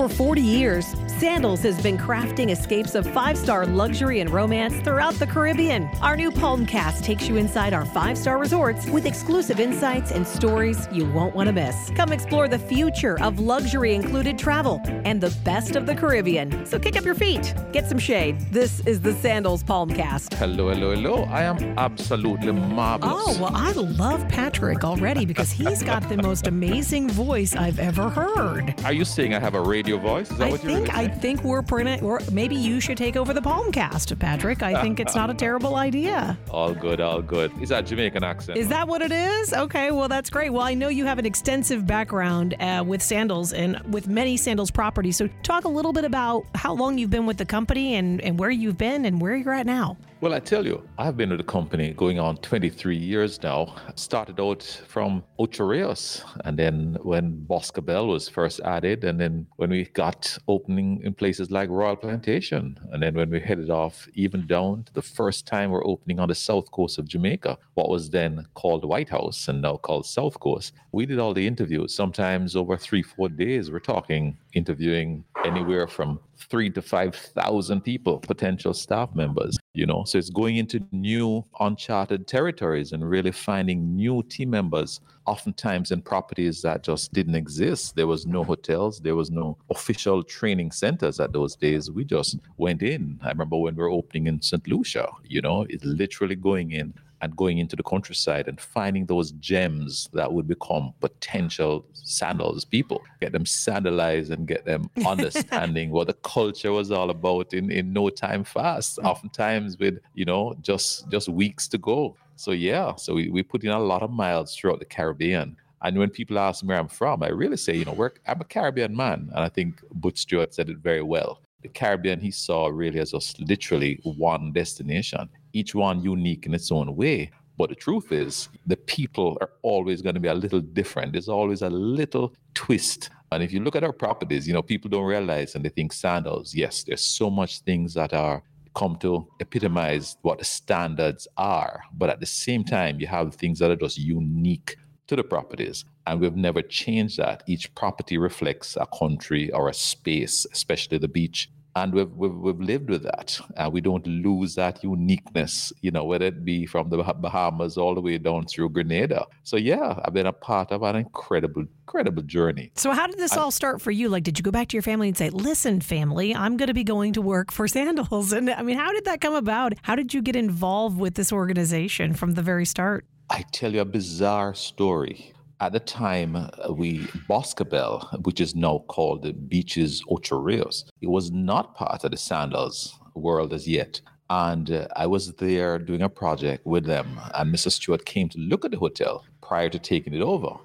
For 40 years, Sandals has been crafting escapes of five star luxury and romance throughout the Caribbean. Our new Palmcast takes you inside our five star resorts with exclusive insights and stories you won't want to miss. Come explore the future of luxury included travel and the best of the Caribbean. So kick up your feet, get some shade. This is the Sandals Palmcast. Hello, hello, hello. I am absolutely marvelous. Oh, well, I love Patrick already because he's got the most amazing voice I've ever heard. Are you saying I have a radio voice? Is that I what you're think really I? Think we're pretty. Or maybe you should take over the Palmcast, Patrick. I think it's not a terrible idea. All good, all good. Is that Jamaican accent? Is that what it is? Okay, well that's great. Well, I know you have an extensive background uh, with sandals and with many sandals properties. So talk a little bit about how long you've been with the company and and where you've been and where you're at now. Well, I tell you, I've been with the company going on 23 years now. Started out from Ocho Rios, and then when Boscobel was first added, and then when we got opening in places like Royal Plantation, and then when we headed off even down to the first time we're opening on the south coast of Jamaica, what was then called White House and now called South Coast. We did all the interviews, sometimes over three, four days. We're talking interviewing anywhere from three to five thousand people, potential staff members. You know, so it's going into new uncharted territories and really finding new team members. Oftentimes in properties that just didn't exist. There was no hotels, there was no official training centers at those days. We just went in. I remember when we were opening in St. Lucia. You know, it's literally going in and going into the countryside and finding those gems that would become potential sandals people, get them sandalized and get them understanding what the culture was all about in, in no time fast, mm. oftentimes with, you know, just just weeks to go. So yeah, so we, we put in a lot of miles throughout the Caribbean. And when people ask me where I'm from, I really say, you know, I'm a Caribbean man. And I think Butch Stewart said it very well. The Caribbean he saw really as just literally one destination, each one unique in its own way. But the truth is, the people are always going to be a little different. There's always a little twist. And if you look at our properties, you know, people don't realize and they think sandals. Yes, there's so much things that are come to epitomize what the standards are. But at the same time, you have things that are just unique to the properties. And we've never changed that. Each property reflects a country or a space, especially the beach. And we've, we've, we've lived with that. And we don't lose that uniqueness, you know, whether it be from the Bahamas all the way down through Grenada. So, yeah, I've been a part of an incredible, incredible journey. So how did this all start for you? Like, did you go back to your family and say, "Listen, family, I'm going to be going to work for Sandals"? And I mean, how did that come about? How did you get involved with this organization from the very start? I tell you a bizarre story. At the time, uh, we Boscobel, which is now called the Beaches Ocho Rios, it was not part of the sandals world as yet. And uh, I was there doing a project with them, and Mr. Stewart came to look at the hotel prior to taking it over.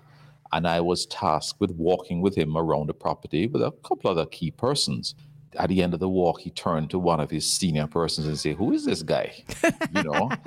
And I was tasked with walking with him around the property with a couple other key persons. At the end of the walk, he turned to one of his senior persons and said, Who is this guy? You know?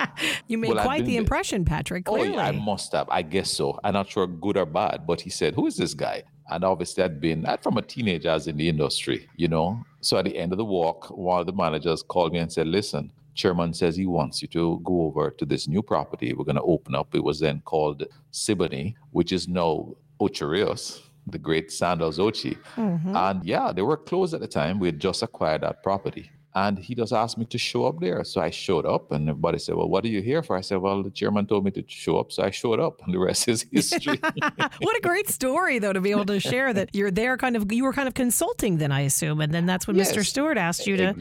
You made Well, quite the there. impression, Patrick. Oh, yeah, I must have. I guess so. I'm not sure good or bad, but he said, Who is this guy? And obviously, I'd been I'd from a teenager I was in the industry, you know. So at the end of the walk, one of the managers called me and said, Listen, Chairman says he wants you to go over to this new property we're going to open up. It was then called Ciboney, which is now Ocho Rios, the great Sandals Ochi. Mm-hmm. And yeah, they were closed at the time. We had just acquired that property. And he just asked me to show up there. So I showed up, and everybody said, Well, what are you here for? I said, Well, the chairman told me to show up. So I showed up, and the rest is history. what a great story, though, to be able to share that you're there, kind of. You were kind of consulting, then I assume, and then that's when Mr. Stewart asked you to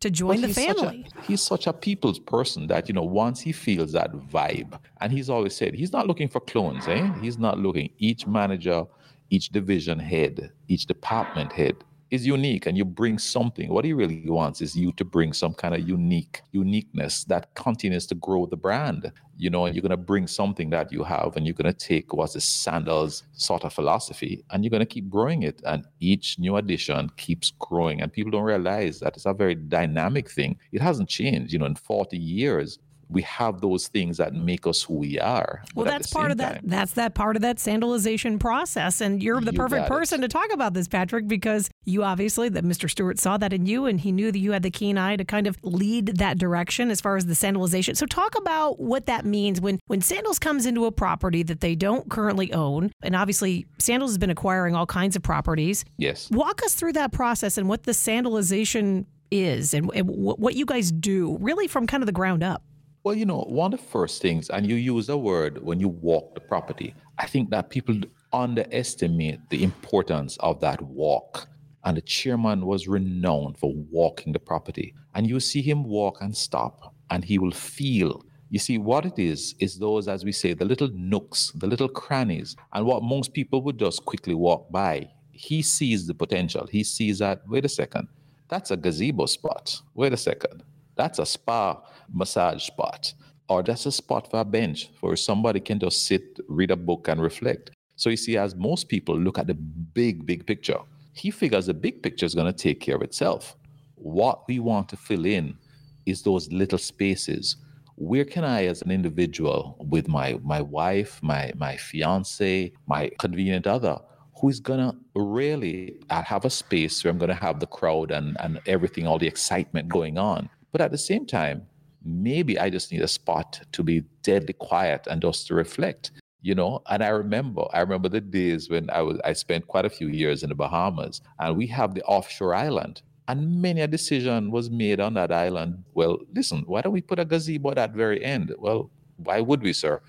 to join the he's such a- family. he's such a people's person that, you know, once he feels that vibe, and he's always said he's not looking for clones, eh? He's not looking. Each manager, each division head, each department head is unique and you bring something. What he really wants is you to bring some kind of unique uniqueness that continues to grow the brand. You know, and you're gonna bring something that you have and you're gonna take what's a sandals sort of philosophy and you're gonna keep growing it. And each new addition keeps growing. And people don't realize that it's a very dynamic thing. It hasn't changed. You know, in 40 years, we have those things that make us who we are. Well, that's part of that. Time, that's that part of that sandalization process. And you're the you perfect person it. to talk about this, Patrick, because you obviously that Mr. Stewart saw that in you and he knew that you had the keen eye to kind of lead that direction as far as the sandalization. So talk about what that means when when Sandals comes into a property that they don't currently own. And obviously Sandals has been acquiring all kinds of properties. Yes. Walk us through that process and what the sandalization is and, and what you guys do really from kind of the ground up. Well, you know, one of the first things, and you use a word when you walk the property, I think that people underestimate the importance of that walk. And the chairman was renowned for walking the property. And you see him walk and stop, and he will feel. You see, what it is, is those, as we say, the little nooks, the little crannies, and what most people would just quickly walk by. He sees the potential. He sees that, wait a second, that's a gazebo spot. Wait a second, that's a spa massage spot, or that's a spot for a bench where somebody can just sit, read a book, and reflect. So you see, as most people look at the big, big picture, he figures the big picture is going to take care of itself. What we want to fill in is those little spaces. Where can I, as an individual, with my my wife, my my fiance, my convenient other, who is gonna really have a space where I'm gonna have the crowd and and everything, all the excitement going on. But at the same time, maybe I just need a spot to be deadly quiet and just to reflect, you know. And I remember, I remember the days when I was I spent quite a few years in the Bahamas, and we have the offshore island. And many a decision was made on that island. Well, listen, why don't we put a gazebo at that very end? Well, why would we, sir?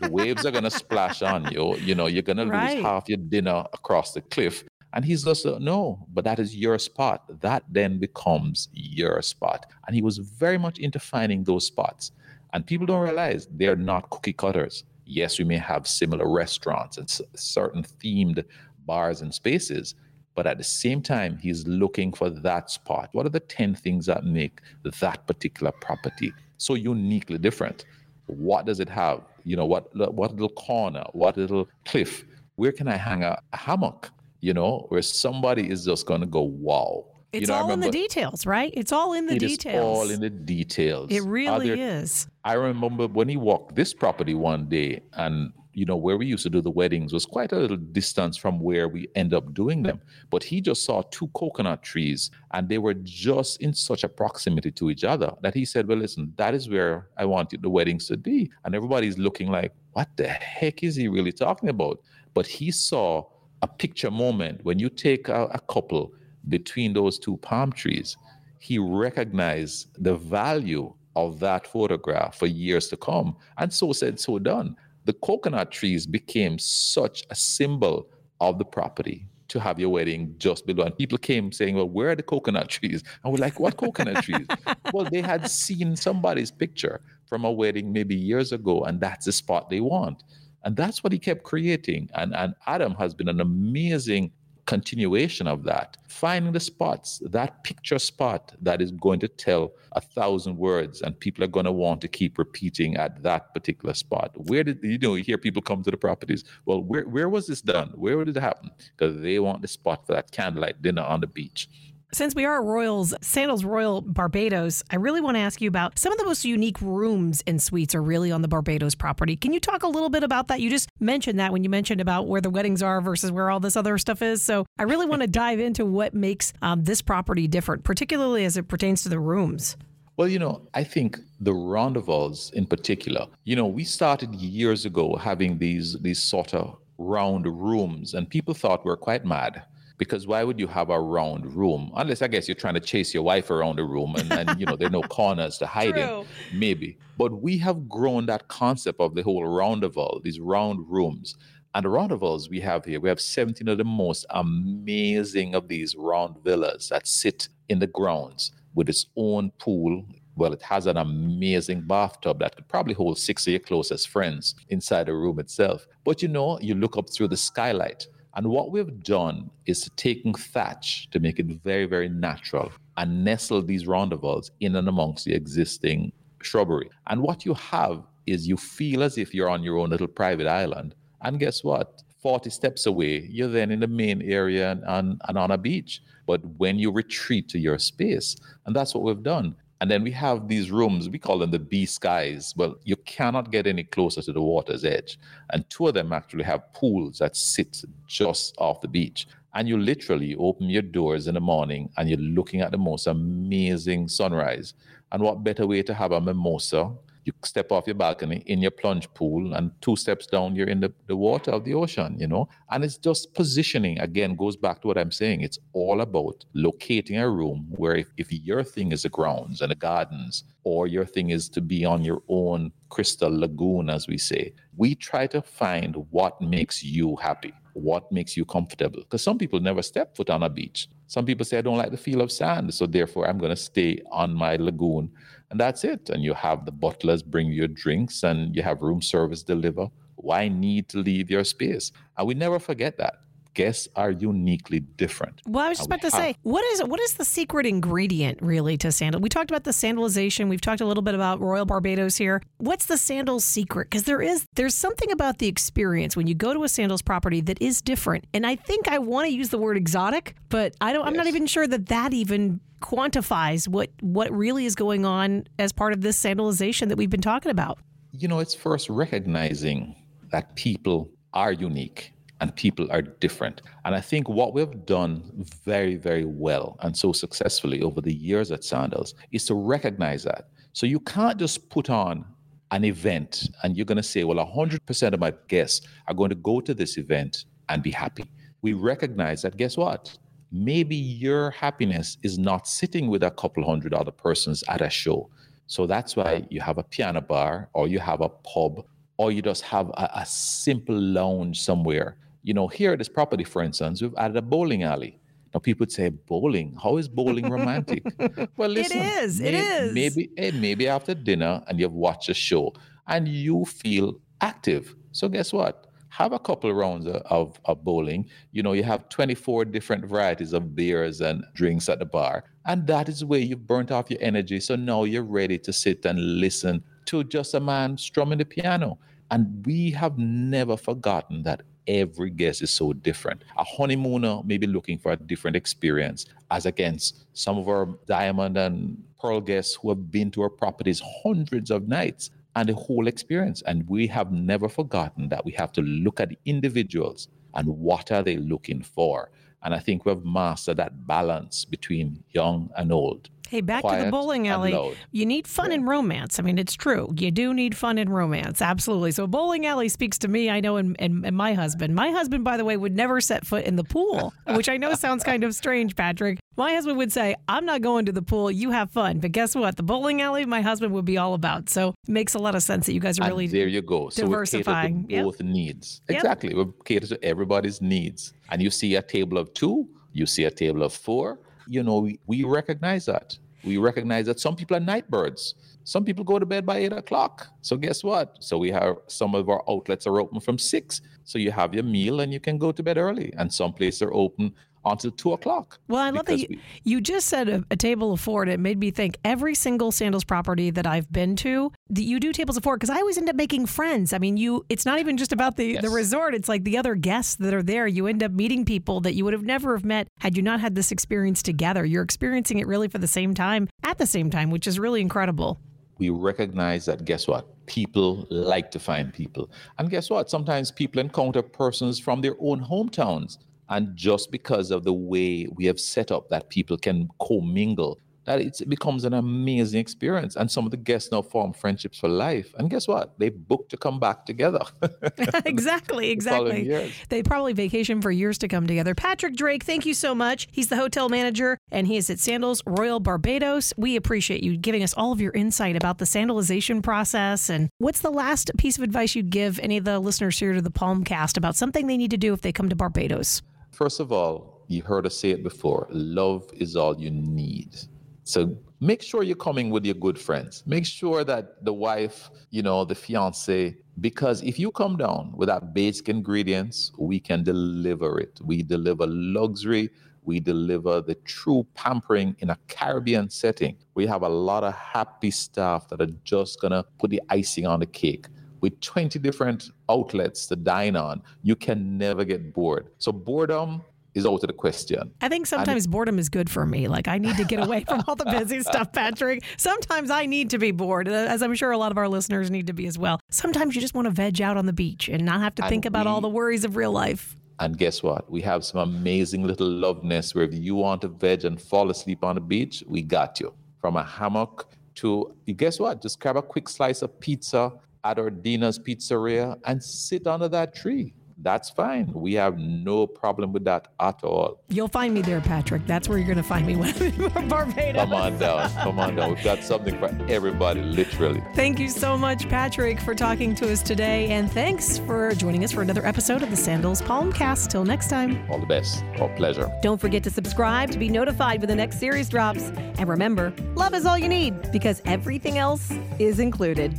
the waves are gonna splash on you. You know, you're gonna right. lose half your dinner across the cliff. And he's just, no, but that is your spot. That then becomes your spot. And he was very much into finding those spots. And people don't realize they're not cookie cutters. Yes, we may have similar restaurants and s- certain themed bars and spaces, but at the same time, he's looking for that spot. What are the 10 things that make that particular property so uniquely different? What does it have? You know, what what little corner, what little cliff? Where can I hang a, a hammock? You know, where somebody is just going to go, wow. It's you know, all remember, in the details, right? It's all in the it details. It's all in the details. It really there, is. I remember when he walked this property one day, and you know where we used to do the weddings was quite a little distance from where we end up doing them. But he just saw two coconut trees, and they were just in such a proximity to each other that he said, "Well, listen, that is where I want the weddings to be." And everybody's looking like, "What the heck is he really talking about?" But he saw a picture moment when you take a, a couple between those two palm trees he recognized the value of that photograph for years to come and so said so done the coconut trees became such a symbol of the property to have your wedding just below. And people came saying, Well, where are the coconut trees? And we're like, What coconut trees? well, they had seen somebody's picture from a wedding maybe years ago, and that's the spot they want. And that's what he kept creating. And, and Adam has been an amazing continuation of that. Finding the spots, that picture spot that is going to tell a thousand words, and people are going to want to keep repeating at that particular spot. Where did you know? You hear people come to the properties. Well, where where was this done? Where did it happen? Because they want the spot for that candlelight dinner on the beach. Since we are at Royals, Sandals Royal Barbados, I really want to ask you about some of the most unique rooms and suites are really on the Barbados property. Can you talk a little bit about that? You just mentioned that when you mentioned about where the weddings are versus where all this other stuff is. So I really want to dive into what makes um, this property different, particularly as it pertains to the rooms. Well, you know, I think the Rondovals in particular, you know, we started years ago having these these sort of round rooms, and people thought we we're quite mad because why would you have a round room? Unless i guess you're trying to chase your wife around the room and, and you know there are no corners to hide True. in maybe. But we have grown that concept of the whole roundabout these round rooms. And the roundabouts we have here we have 17 of the most amazing of these round villas that sit in the grounds with its own pool. Well, it has an amazing bathtub that could probably hold six of your closest friends inside the room itself. But you know, you look up through the skylight and what we've done is taking thatch to make it very, very natural and nestle these roundabouts in and amongst the existing shrubbery. And what you have is you feel as if you're on your own little private island. And guess what? 40 steps away, you're then in the main area and, and, and on a beach. But when you retreat to your space, and that's what we've done, And then we have these rooms, we call them the B skies. Well, you cannot get any closer to the water's edge. And two of them actually have pools that sit just off the beach. And you literally open your doors in the morning and you're looking at the most amazing sunrise. And what better way to have a mimosa you step off your balcony in your plunge pool and two steps down you're in the, the water of the ocean you know? And it's just positioning again goes back to what i'm saying it's all about locating a room where if, if your thing is the grounds and the gardens or your thing is to be on your own crystal lagoon as we say we try to find what makes you happy what makes you comfortable because some people never step foot on a beach some people say i don't like the feel of sand so therefore i'm going to stay on my lagoon and that's it. And you have the butlers bring you drinks and you have room service deliver. Why need to leave your space? And we never forget that guests are uniquely different. Well, I was just uh, about to say, what is what is the secret ingredient really to sandal? We talked about the sandalization. We've talked a little bit about Royal Barbados here. What's the sandals secret? Because there is there's something about the experience when you go to a sandals property that is different. And I think I want to use the word exotic, but I don't. Yes. I'm not even sure that that even quantifies what what really is going on as part of this sandalization that we've been talking about? You know, it's first recognizing that people are unique and people are different. And I think what we've done very, very well and so successfully over the years at Sandals is to recognize that. So you can't just put on an event and you're going to say, well, 100% of my guests are going to go to this event and be happy. We recognize that, guess what? maybe your happiness is not sitting with a couple hundred other persons at a show. So that's why you have a piano bar or you have a pub or you just have a, a simple lounge somewhere. You know, here at this property, for instance, we've added a bowling alley. Now people would say bowling. How is bowling romantic? well, listen, it is. May, it is. Maybe hey, maybe after dinner and you've watched a show and you feel active. So guess what? have a couple of rounds of, of bowling. You know, you have 24 different varieties of beers and drinks at the bar. And that is where you've burnt off your energy. So now you're ready to sit and listen to just a man strumming the piano. And we have never forgotten that every guest is so different. A honeymooner may be looking for a different experience as against some of our diamond and pearl guests who have been to our properties hundreds of nights and the whole experience. And we have never forgotten that we have to look at the individuals and what are they looking for. And I think we've mastered that balance between young and old. Hey, back to the bowling alley. You need fun yeah. and romance. I mean, it's true. You do need fun and romance. Absolutely. So, bowling alley speaks to me, I know, and, and, and my husband. My husband, by the way, would never set foot in the pool, which I know sounds kind of strange, Patrick. My husband would say, I'm not going to the pool. You have fun. But guess what? The bowling alley, my husband would be all about. So, it makes a lot of sense that you guys are really and there you go. diversifying. So we both needs. Yep. Exactly. We cater to everybody's needs. And you see a table of two, you see a table of four. You know, we, we recognize that we recognize that some people are night birds. Some people go to bed by eight o'clock. So guess what? So we have some of our outlets are open from six. So you have your meal and you can go to bed early. And some places are open until two o'clock. Well, I love that you, we, you just said a, a, table of four. And it made me think every single sandals property that I've been to, that you do tables of four because I always end up making friends. I mean, you it's not even just about the, yes. the resort, it's like the other guests that are there. You end up meeting people that you would have never have met had you not had this experience together. You're experiencing it really for the same time at the same time, which is really incredible. We recognize that guess what? People like to find people. And guess what? Sometimes people encounter persons from their own hometowns and just because of the way we have set up that people can commingle, that it becomes an amazing experience. And some of the guests now form friendships for life. And guess what? They book to come back together. exactly, exactly. They probably vacation for years to come together. Patrick Drake, thank you so much. He's the hotel manager and he is at Sandals Royal Barbados. We appreciate you giving us all of your insight about the sandalization process. And what's the last piece of advice you'd give any of the listeners here to the Palmcast about something they need to do if they come to Barbados? First of all, you heard us say it before love is all you need. So make sure you're coming with your good friends. Make sure that the wife, you know, the fiance, because if you come down with that basic ingredients, we can deliver it. We deliver luxury. We deliver the true pampering in a Caribbean setting. We have a lot of happy staff that are just going to put the icing on the cake with 20 different outlets to dine on, you can never get bored. So boredom is out of the question. I think sometimes and, boredom is good for me. Like I need to get away from all the busy stuff, Patrick. Sometimes I need to be bored, uh, as I'm sure a lot of our listeners need to be as well. Sometimes you just want to veg out on the beach and not have to think about we, all the worries of real life. And guess what? We have some amazing little love nests where if you want to veg and fall asleep on the beach, we got you. From a hammock to, guess what? Just grab a quick slice of pizza at Dino's Pizzeria and sit under that tree that's fine. We have no problem with that at all. You'll find me there, Patrick. That's where you're going to find me when I'm in Barbados. Come on down. Come on down. We've got something for everybody, literally. Thank you so much, Patrick, for talking to us today. And thanks for joining us for another episode of the Sandals Palmcast. Till next time. All the best. All pleasure. Don't forget to subscribe to be notified when the next series drops. And remember, love is all you need because everything else is included.